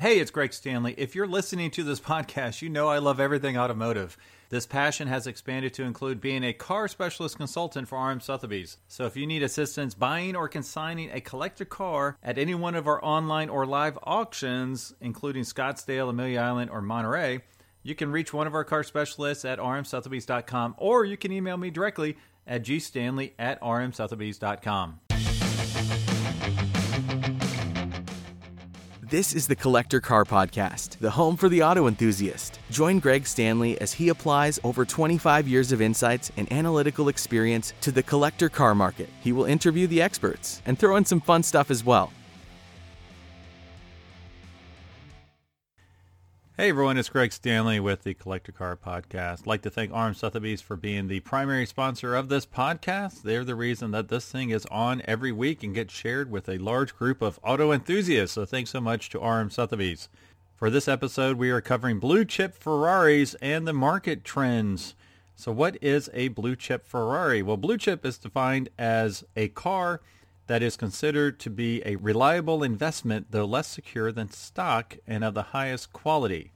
Hey, it's Greg Stanley. If you're listening to this podcast, you know I love everything automotive. This passion has expanded to include being a car specialist consultant for RM Sotheby's. So if you need assistance buying or consigning a collector car at any one of our online or live auctions, including Scottsdale, Amelia Island, or Monterey, you can reach one of our car specialists at rmsotheby's.com or you can email me directly at gstanley at rmsotheby's.com. This is the Collector Car Podcast, the home for the auto enthusiast. Join Greg Stanley as he applies over 25 years of insights and analytical experience to the collector car market. He will interview the experts and throw in some fun stuff as well. Hey everyone, it's Greg Stanley with the Collector Car Podcast. I'd like to thank RM Sotheby's for being the primary sponsor of this podcast. They're the reason that this thing is on every week and gets shared with a large group of auto enthusiasts. So thanks so much to RM Sotheby's. For this episode, we are covering blue chip Ferraris and the market trends. So what is a blue chip Ferrari? Well, blue chip is defined as a car that is considered to be a reliable investment, though less secure than stock and of the highest quality.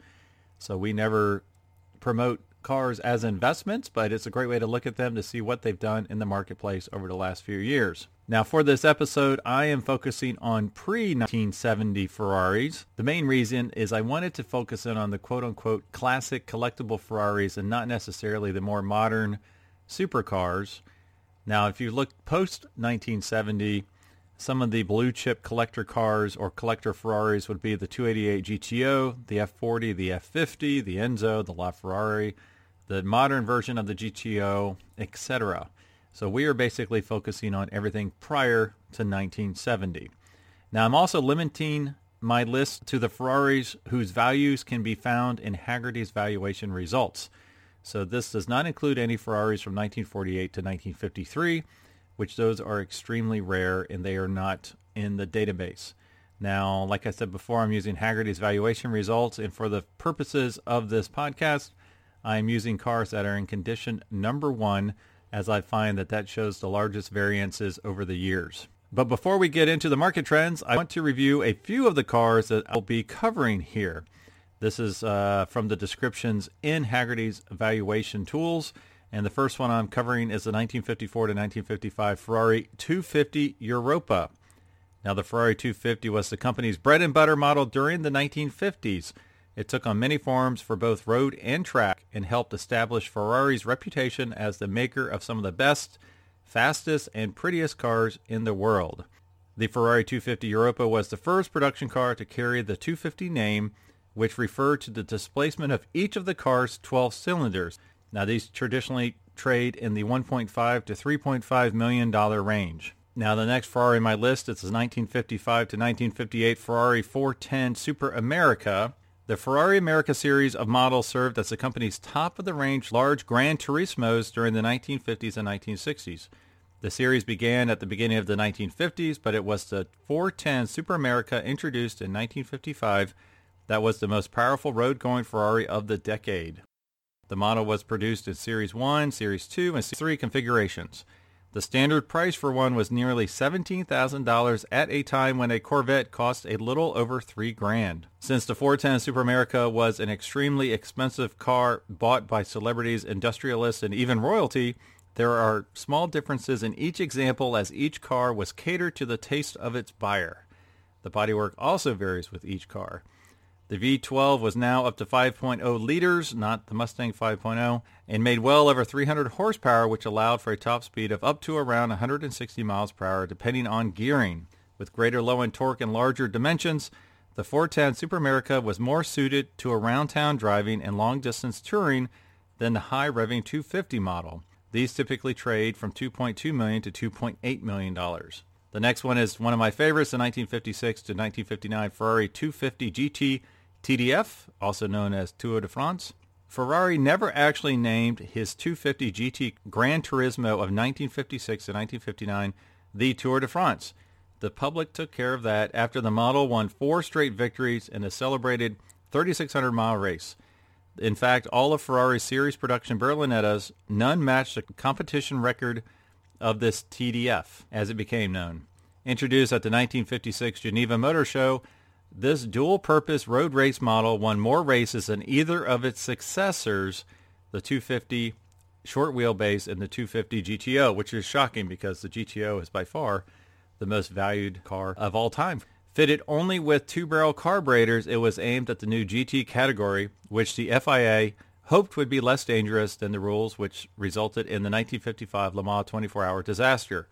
So we never promote cars as investments, but it's a great way to look at them to see what they've done in the marketplace over the last few years. Now for this episode, I am focusing on pre-1970 Ferraris. The main reason is I wanted to focus in on the quote-unquote classic collectible Ferraris and not necessarily the more modern supercars. Now, if you look post 1970, some of the blue chip collector cars or collector Ferraris would be the 288 GTO, the F40, the F50, the Enzo, the LaFerrari, the modern version of the GTO, etc. So we are basically focusing on everything prior to 1970. Now I'm also limiting my list to the Ferraris whose values can be found in Hagerty's valuation results. So this does not include any Ferraris from 1948 to 1953, which those are extremely rare and they are not in the database. Now, like I said before, I'm using Hagerty's valuation results, and for the purposes of this podcast, I'm using cars that are in condition number one, as I find that that shows the largest variances over the years. But before we get into the market trends, I want to review a few of the cars that I'll be covering here. This is uh, from the descriptions in Hagerty's valuation tools. And the first one I'm covering is the 1954 to 1955 Ferrari 250 Europa. Now, the Ferrari 250 was the company's bread and butter model during the 1950s. It took on many forms for both road and track and helped establish Ferrari's reputation as the maker of some of the best, fastest, and prettiest cars in the world. The Ferrari 250 Europa was the first production car to carry the 250 name which refer to the displacement of each of the car's 12 cylinders. Now these traditionally trade in the 1.5 to 3.5 million dollar range. Now the next Ferrari in my list is the 1955 to 1958 Ferrari 410 Super America. The Ferrari America series of models served as the company's top-of-the-range large Gran Turismos during the 1950s and 1960s. The series began at the beginning of the 1950s, but it was the 410 Super America introduced in 1955 that was the most powerful road-going Ferrari of the decade. The model was produced in Series 1, Series 2, and Series 3 configurations. The standard price for one was nearly $17,000 at a time when a Corvette cost a little over 3 grand. Since the 410 Super America was an extremely expensive car bought by celebrities, industrialists, and even royalty, there are small differences in each example as each car was catered to the taste of its buyer. The bodywork also varies with each car. The V12 was now up to 5.0 liters, not the Mustang 5.0, and made well over 300 horsepower, which allowed for a top speed of up to around 160 miles per hour, depending on gearing. With greater low-end torque and larger dimensions, the 410 Super America was more suited to around-town driving and long-distance touring than the high-revving 250 model. These typically trade from 2.2 million to $2.8 million. The next one is one of my favorites, the 1956 to 1959 Ferrari 250 GT TDF, also known as Tour de France. Ferrari never actually named his 250 GT Gran Turismo of 1956 to 1959 the Tour de France. The public took care of that after the model won four straight victories in a celebrated 3,600 mile race. In fact, all of Ferrari's series production Berlinettas, none matched the competition record of this TDF, as it became known. Introduced at the 1956 Geneva Motor Show, This dual-purpose road race model won more races than either of its successors, the 250 short wheelbase and the 250 GTO, which is shocking because the GTO is by far the most valued car of all time. Fitted only with two-barrel carburetors, it was aimed at the new GT category, which the FIA hoped would be less dangerous than the rules, which resulted in the 1955 Le Mans 24-hour disaster.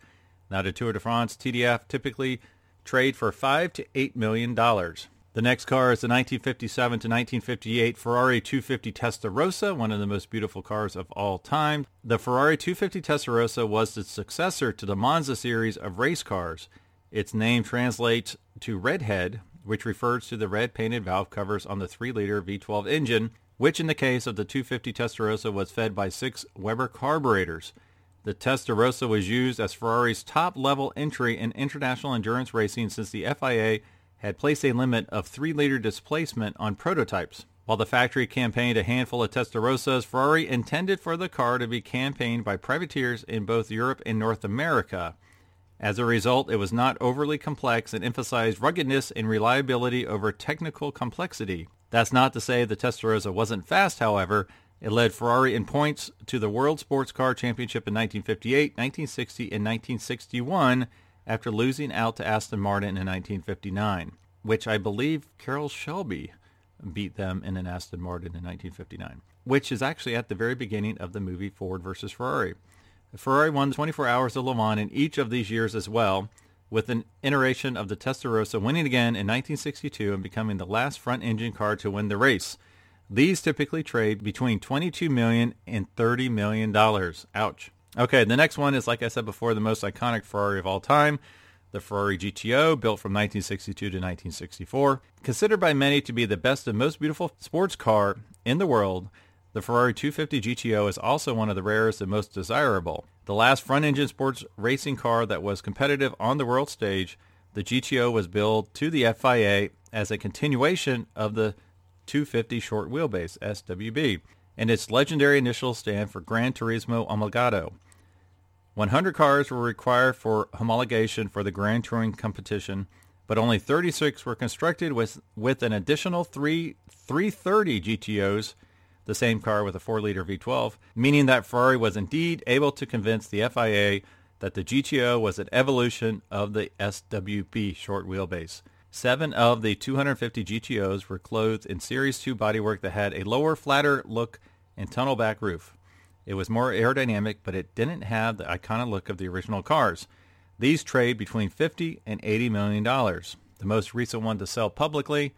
Now, the Tour de France TDF typically trade for five to eight million dollars. The next car is the 1957 to 1958 Ferrari 250 Testarossa, one of the most beautiful cars of all time. The Ferrari 250 Testarossa was the successor to the Monza series of race cars. Its name translates to redhead, which refers to the red painted valve covers on the 3-liter V12 engine, which in the case of the 250 Testarossa was fed by six Weber carburetors. The Testarossa was used as Ferrari's top-level entry in international endurance racing since the FIA had placed a limit of 3-liter displacement on prototypes. While the factory campaigned a handful of Testarossas, Ferrari intended for the car to be campaigned by privateers in both Europe and North America. As a result, it was not overly complex and emphasized ruggedness and reliability over technical complexity. That's not to say the Testarossa wasn't fast, however. It led Ferrari in points to the World Sports Car Championship in 1958, 1960, and 1961 after losing out to Aston Martin in 1959, which I believe Carroll Shelby beat them in an Aston Martin in 1959, which is actually at the very beginning of the movie Ford versus Ferrari. Ferrari won 24 Hours of Le Mans in each of these years as well, with an iteration of the Testarossa winning again in 1962 and becoming the last front-engine car to win the race. These typically trade between 22 million and 30 million dollars. Ouch. Okay, the next one is like I said before, the most iconic Ferrari of all time, the Ferrari GTO, built from 1962 to 1964. Considered by many to be the best and most beautiful sports car in the world, the Ferrari 250 GTO is also one of the rarest and most desirable. The last front-engine sports racing car that was competitive on the world stage, the GTO was billed to the FIA as a continuation of the 250 short wheelbase, SWB, and its legendary initials stand for Gran Turismo Omologato. 100 cars were required for homologation for the Grand Touring competition, but only 36 were constructed with, with an additional three 330 GTOs the same car with a 4-liter V12, meaning that Ferrari was indeed able to convince the FIA that the GTO was an evolution of the SWB short wheelbase. Seven of the 250 GTOs were clothed in Series 2 bodywork that had a lower, flatter look and tunnel back roof. It was more aerodynamic, but it didn't have the iconic look of the original cars. These trade between 50 and 80 million dollars. The most recent one to sell publicly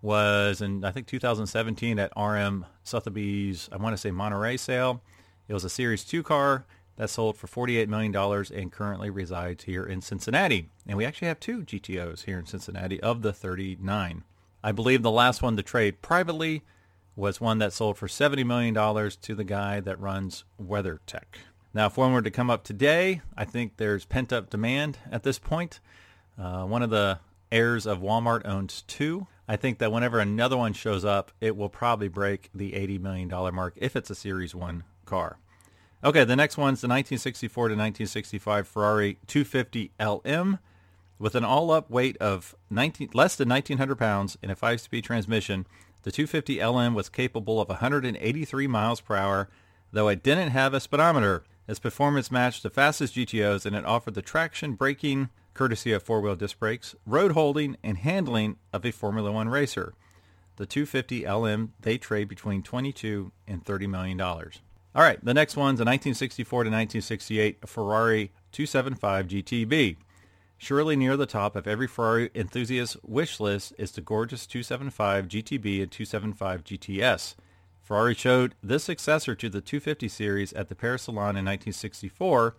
was in I think 2017 at RM Sotheby's I want to say Monterey sale. It was a Series 2 car that sold for $48 million and currently resides here in Cincinnati. And we actually have two GTOs here in Cincinnati of the 39. I believe the last one to trade privately was one that sold for $70 million to the guy that runs WeatherTech. Now, if one were to come up today, I think there's pent-up demand at this point. Uh, one of the heirs of Walmart owns two. I think that whenever another one shows up, it will probably break the $80 million mark if it's a Series 1 car. Okay, the next one's the 1964 to 1965 Ferrari 250 LM with an all-up weight of 19, less than 1,900 pounds and a five-speed transmission. The 250 LM was capable of 183 miles per hour, though it didn't have a speedometer. Its performance matched the fastest GTOs, and it offered the traction, braking, courtesy of four-wheel disc brakes, road holding, and handling of a Formula One racer. The 250 LM, they trade between 22 and $30 million. All right, the next one's a 1964 to 1968 Ferrari 275 GTB. Surely near the top of every Ferrari enthusiast's wish list is the gorgeous 275 GTB and 275 GTS. Ferrari showed this successor to the 250 series at the Paris Salon in 1964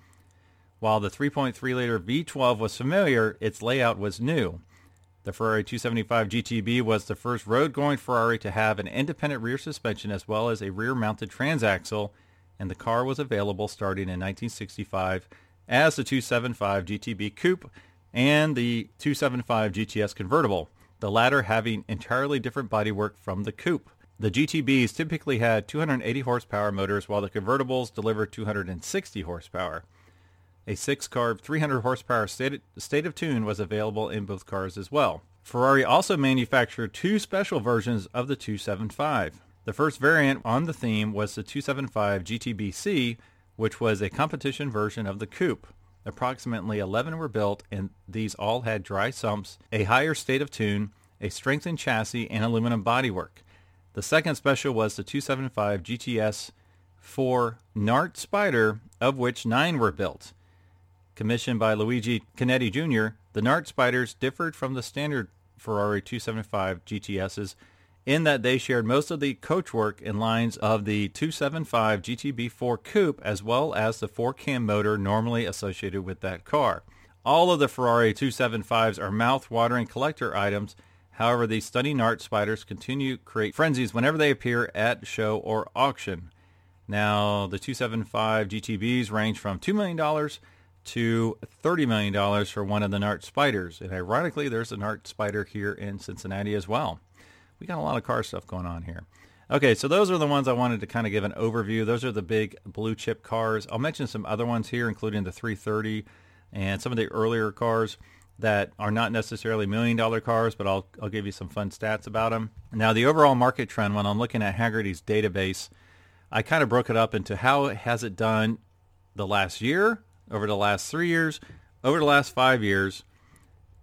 while the 3.3-liter V12 was familiar, its layout was new. The Ferrari 275 GTB was the first road-going Ferrari to have an independent rear suspension as well as a rear-mounted transaxle, and the car was available starting in 1965 as the 275 GTB Coupe and the 275 GTS convertible, the latter having entirely different bodywork from the coupe. The GTBs typically had 280 horsepower motors while the convertibles delivered 260 horsepower. A six-carb, 300 horsepower state, state of tune was available in both cars as well. Ferrari also manufactured two special versions of the 275. The first variant on the theme was the 275 GTBC, which was a competition version of the coupe. Approximately 11 were built, and these all had dry sumps, a higher state of tune, a strengthened chassis, and aluminum bodywork. The second special was the 275 GTS 4 Nart Spider, of which nine were built. Commissioned by Luigi Chinetti Jr., the Nart Spiders differed from the standard Ferrari 275 GTSs in that they shared most of the coachwork in lines of the 275 GTB4 Coupe as well as the four-cam motor normally associated with that car. All of the Ferrari 275s are mouth-watering collector items. However, these stunning Nart spiders continue to create frenzies whenever they appear at show or auction. Now, the 275 GTBs range from $2 million to $30 million for one of the Nart spiders. And ironically, there's a Nart spider here in Cincinnati as well we got a lot of car stuff going on here. Okay, so those are the ones I wanted to kind of give an overview. Those are the big blue chip cars. I'll mention some other ones here, including the 330 and some of the earlier cars that are not necessarily million dollar cars, but I'll, I'll give you some fun stats about them. Now, the overall market trend, when I'm looking at Hagerty's database, I kind of broke it up into how has it done the last year, over the last three years, over the last five years,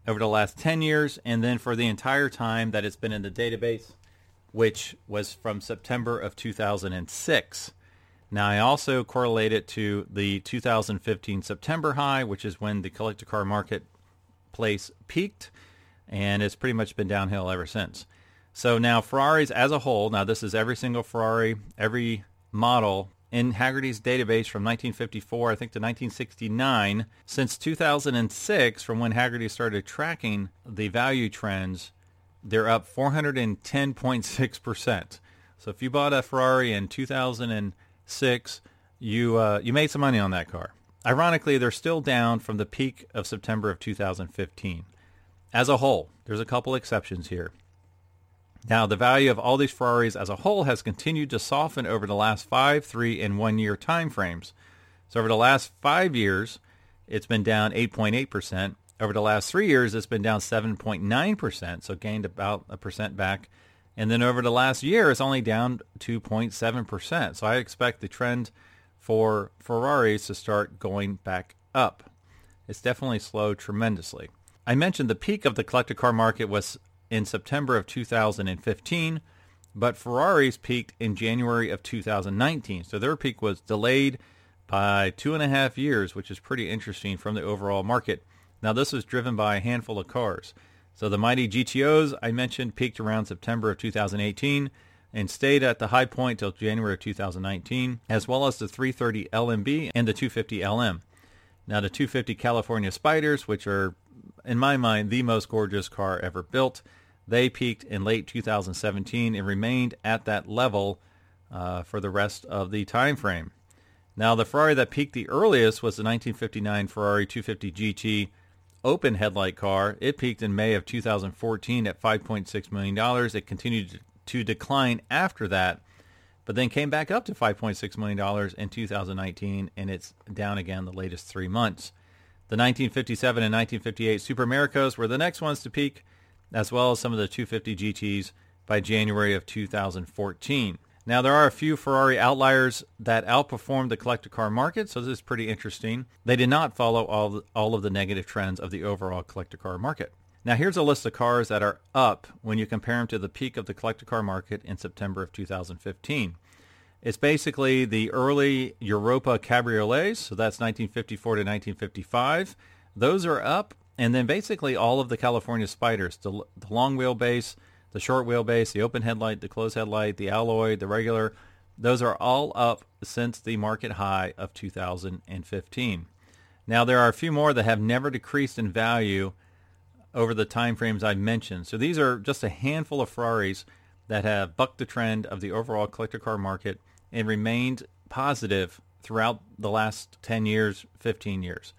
over the last 10 years and then for the entire time that it's been in the database, which was from September of 2006. Now, I also correlate it to the 2015 September high, which is when the collector car marketplace peaked, and it's pretty much been downhill ever since. So now Ferraris as a whole, now this is every single Ferrari, every model in Hagerty's database from 1954, I think, to 1969. Since 2006, from when Hagerty started tracking the value trends, they're up 410.6%. So if you bought a Ferrari in 2006, you uh, you made some money on that car. Ironically, they're still down from the peak of September of 2015. As a whole, there's a couple exceptions here. Now, the value of all these Ferraris as a whole has continued to soften over the last five, three, and one year time frames. So over the last five years, it's been down 8.8%. Over the last three years, it's been down 7.9%, so gained about a percent back. And then over the last year, it's only down 2.7%. So I expect the trend for Ferraris to start going back up. It's definitely slowed tremendously. I mentioned the peak of the collector car market was in September of 2015, but Ferraris peaked in January of 2019. So their peak was delayed by two and a half years, which is pretty interesting from the overall market. Now this was driven by a handful of cars. So the mighty GTOs I mentioned peaked around September of 2018 and stayed at the high point till January of 2019, as well as the 330 LMB and the 250 LM. Now the 250 California Spiders, which are in my mind the most gorgeous car ever built, they peaked in late 2017 and remained at that level uh, for the rest of the time frame. Now, the Ferrari that peaked the earliest was the 1959 Ferrari 250 GT open headlight car. It peaked in May of 2014 at $5.6 million. It continued to decline after that, but then came back up to $5.6 million in 2019, and it's down again the latest three months. The 1957 and 1958 Super Americas were the next ones to peak as well as some of the 250 GTs by January of 2014. Now, there are a few Ferrari outliers that outperformed the collector car market, so this is pretty interesting. They did not follow all, all of the negative trends of the overall collector car market. Now, here's a list of cars that are up when you compare them to the peak of the collector car market in September of 2015. It's basically the early Europa cabriolets, so that's 1954 to 1955. Those are up and then basically all of the California spiders, the, the long wheelbase, the short wheelbase, the open headlight, the closed headlight, the alloy, the regular, those are all up since the market high of 2015. Now there are a few more that have never decreased in value over the time frames I mentioned. So these are just a handful of Ferraris that have bucked the trend of the overall collector car market and remained positive throughout the last 10 years, 15 years.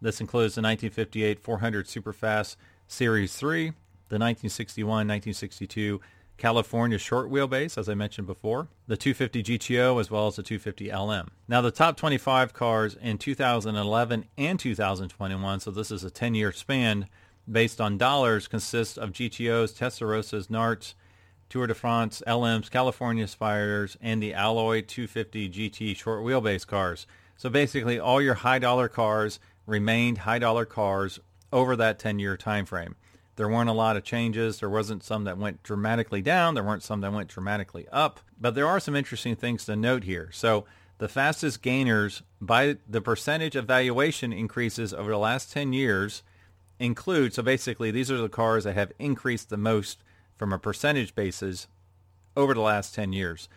This includes the 1958 400 Superfast Series 3, the 1961-1962 California short wheelbase, as I mentioned before, the 250 GTO, as well as the 250 LM. Now, the top 25 cars in 2011 and 2021, so this is a 10-year span, based on dollars consists of GTOs, Testarossas, Narts, Tour de France, LMs, California Spiders, and the Alloy 250 GT short wheelbase cars. So basically all your high dollar cars remained high dollar cars over that 10 year time frame. There weren't a lot of changes. There wasn't some that went dramatically down. There weren't some that went dramatically up. But there are some interesting things to note here. So the fastest gainers by the percentage of valuation increases over the last 10 years include, so basically these are the cars that have increased the most from a percentage basis over the last 10 years.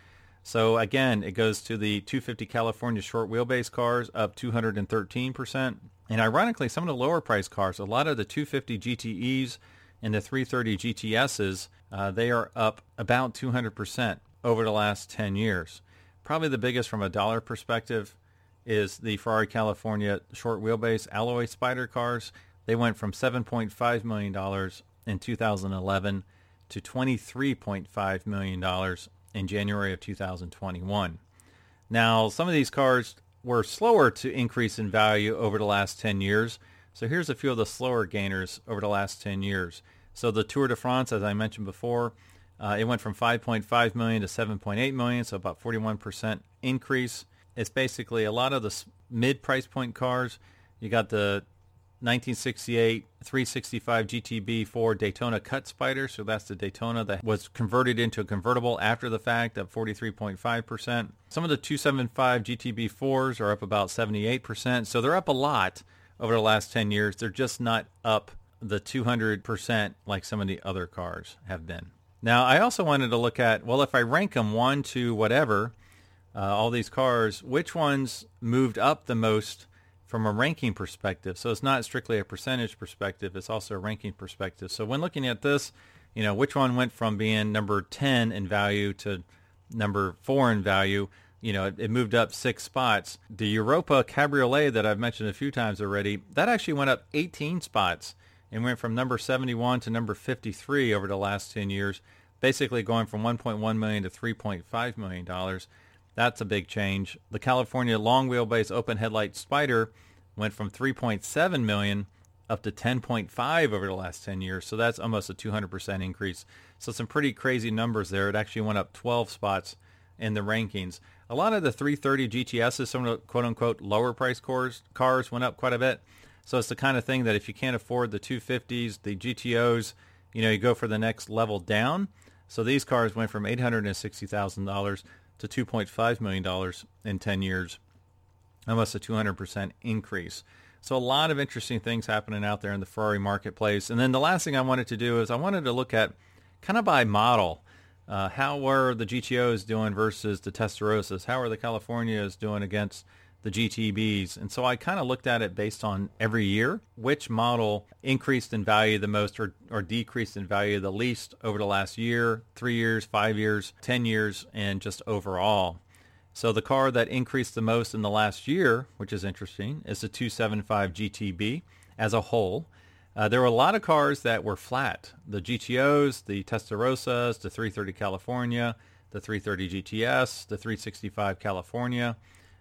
So again, it goes to the 250 California short wheelbase cars up 213%. And ironically, some of the lower price cars, a lot of the 250 GTEs and the 330 GTSs, uh, they are up about 200% over the last 10 years. Probably the biggest from a dollar perspective is the Ferrari California short wheelbase alloy spider cars. They went from $7.5 million in 2011 to $23.5 million in January of 2021. Now, some of these cars were slower to increase in value over the last 10 years. So here's a few of the slower gainers over the last 10 years. So the Tour de France, as I mentioned before, uh, it went from 5.5 million to 7.8 million, so about 41% increase. It's basically a lot of the mid price point cars. You got the 1968 365 GTB for Daytona Cut Spider. So that's the Daytona that was converted into a convertible after the fact at 43.5%. Some of the 275 GTB 4s are up about 78%. So they're up a lot over the last 10 years. They're just not up the 200% like some of the other cars have been. Now, I also wanted to look at, well, if I rank them one to whatever, uh, all these cars, which ones moved up the most from a ranking perspective. So it's not strictly a percentage perspective, it's also a ranking perspective. So when looking at this, you know, which one went from being number 10 in value to number 4 in value, you know, it, it moved up 6 spots. The Europa Cabriolet that I've mentioned a few times already, that actually went up 18 spots and went from number 71 to number 53 over the last 10 years, basically going from 1.1 million to 3.5 million dollars. That's a big change. The California long wheelbase open headlight Spider went from 3.7 million up to 10.5 over the last 10 years. So that's almost a 200% increase. So some pretty crazy numbers there. It actually went up 12 spots in the rankings. A lot of the 330 GTSs, some of the quote unquote lower price cars, cars went up quite a bit. So it's the kind of thing that if you can't afford the 250s, the GTOs, you know, you go for the next level down. So these cars went from $860,000 to $2.5 million in 10 years, almost a 200% increase. So a lot of interesting things happening out there in the Ferrari marketplace. And then the last thing I wanted to do is I wanted to look at kind of by model. Uh, how were the GTOs doing versus the Testarossas? How are the Californias doing against the GTBs. And so I kind of looked at it based on every year, which model increased in value the most or, or decreased in value the least over the last year, three years, five years, 10 years, and just overall. So the car that increased the most in the last year, which is interesting, is the 275 GTB as a whole. Uh, there were a lot of cars that were flat. The GTOs, the Testarossas, the 330 California, the 330 GTS, the 365 California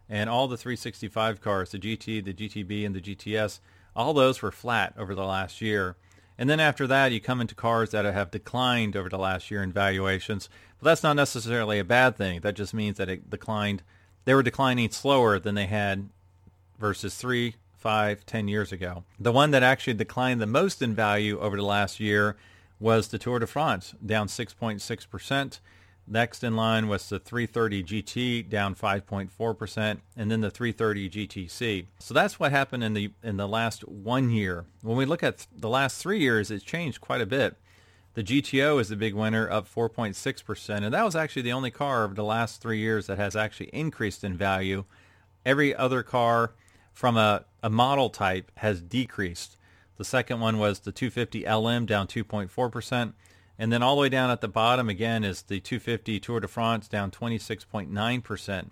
and all the 365 cars, the GT, the GTB, and the GTS, all those were flat over the last year. And then after that, you come into cars that have declined over the last year in valuations. But that's not necessarily a bad thing. That just means that it declined. They were declining slower than they had versus three, five, ten years ago. The one that actually declined the most in value over the last year was the Tour de France, down 6.6%. Next in line was the 330 GT down 5.4% and then the 330 GTC. So that's what happened in the in the last 1 year. When we look at the last 3 years it's changed quite a bit. The GTO is the big winner up 4.6% and that was actually the only car of the last 3 years that has actually increased in value. Every other car from a, a model type has decreased. The second one was the 250 LM down 2.4%. And then all the way down at the bottom again is the 250 Tour de France down 26.9%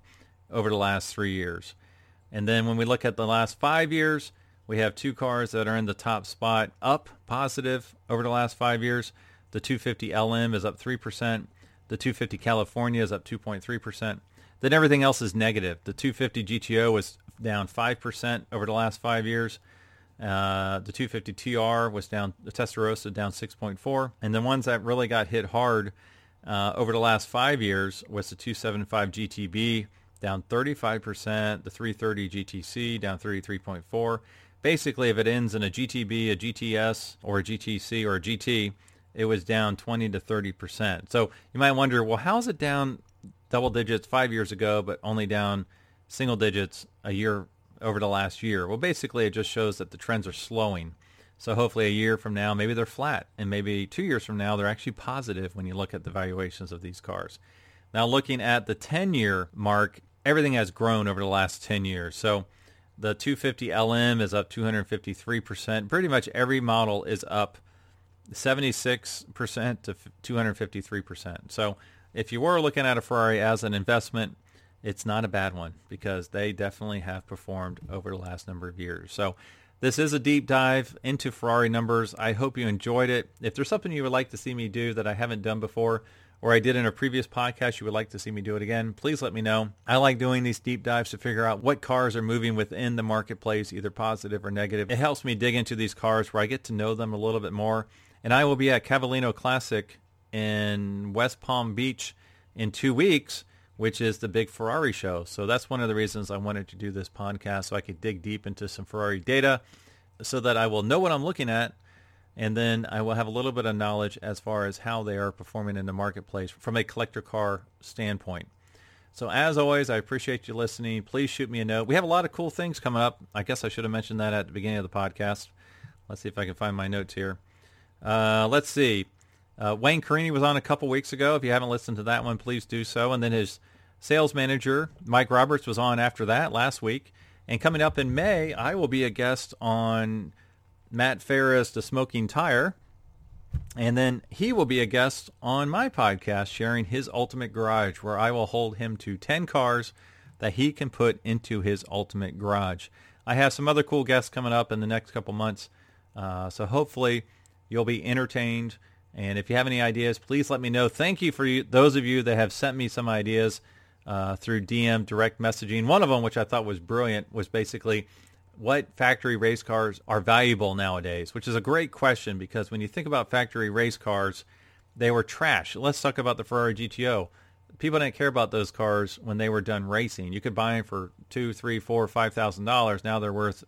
over the last three years. And then when we look at the last five years, we have two cars that are in the top spot up positive over the last five years. The 250 LM is up 3%. The 250 California is up 2.3%. Then everything else is negative. The 250 GTO was down 5% over the last five years. Uh, the 250 TR was down, the Testarossa down 6.4. And the ones that really got hit hard uh, over the last five years was the 275 GTB down 35%, the 330 GTC down 33.4. Basically, if it ends in a GTB, a GTS, or a GTC, or a GT, it was down 20 to 30%. So you might wonder, well, how is it down double digits five years ago, but only down single digits a year over the last year? Well, basically, it just shows that the trends are slowing. So hopefully a year from now, maybe they're flat, and maybe two years from now, they're actually positive when you look at the valuations of these cars. Now, looking at the 10-year mark, everything has grown over the last 10 years. So the 250 LM is up 253%. Pretty much every model is up 76% to 253%. So if you were looking at a Ferrari as an investment, it's not a bad one because they definitely have performed over the last number of years. So this is a deep dive into Ferrari numbers. I hope you enjoyed it. If there's something you would like to see me do that I haven't done before, or I did in a previous podcast, you would like to see me do it again, please let me know. I like doing these deep dives to figure out what cars are moving within the marketplace, either positive or negative. It helps me dig into these cars where I get to know them a little bit more. And I will be at Cavallino Classic in West Palm Beach in two weeks which is the big Ferrari show. So that's one of the reasons I wanted to do this podcast so I could dig deep into some Ferrari data so that I will know what I'm looking at and then I will have a little bit of knowledge as far as how they are performing in the marketplace from a collector car standpoint. So as always, I appreciate you listening. Please shoot me a note. We have a lot of cool things coming up. I guess I should have mentioned that at the beginning of the podcast. Let's see if I can find my notes here. Uh, let's see. Uh, Wayne Carini was on a couple weeks ago. If you haven't listened to that one, please do so. And then his sales manager Mike Roberts was on after that last week. And coming up in May, I will be a guest on Matt Farah's, The Smoking Tire. And then he will be a guest on my podcast sharing his ultimate garage where I will hold him to 10 cars that he can put into his ultimate garage. I have some other cool guests coming up in the next couple months. Uh, so hopefully you'll be entertained. And if you have any ideas, please let me know. Thank you for you, those of you that have sent me some ideas uh, through DM direct messaging. One of them, which I thought was brilliant, was basically what factory race cars are valuable nowadays, which is a great question because when you think about factory race cars, they were trash. Let's talk about the Ferrari GTO. People didn't care about those cars when they were done racing. You could buy them for two, three, four, five thousand dollars. Now they're worth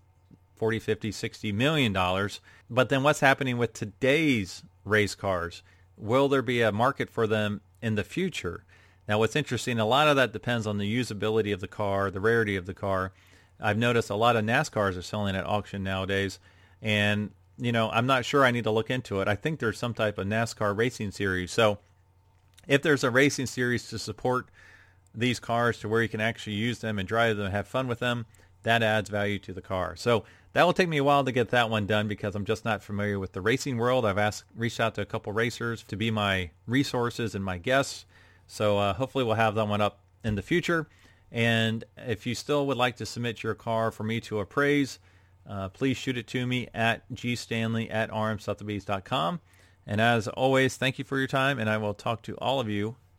40, 50, 60 million dollars. But then what's happening with today's race cars? Will there be a market for them in the future? Now, what's interesting, a lot of that depends on the usability of the car, the rarity of the car. I've noticed a lot of NASCARs are selling at auction nowadays, and you know, I'm not sure I need to look into it. I think there's some type of NASCAR racing series. So, if there's a racing series to support these cars to where you can actually use them and drive them and have fun with them, that adds value to the car. So that will take me a while to get that one done because I'm just not familiar with the racing world. I've asked, reached out to a couple racers to be my resources and my guests. So uh, hopefully we'll have that one up in the future. And if you still would like to submit your car for me to appraise, uh, please shoot it to me at gstanley at rmsotheby's.com. And as always, thank you for your time, and I will talk to all of you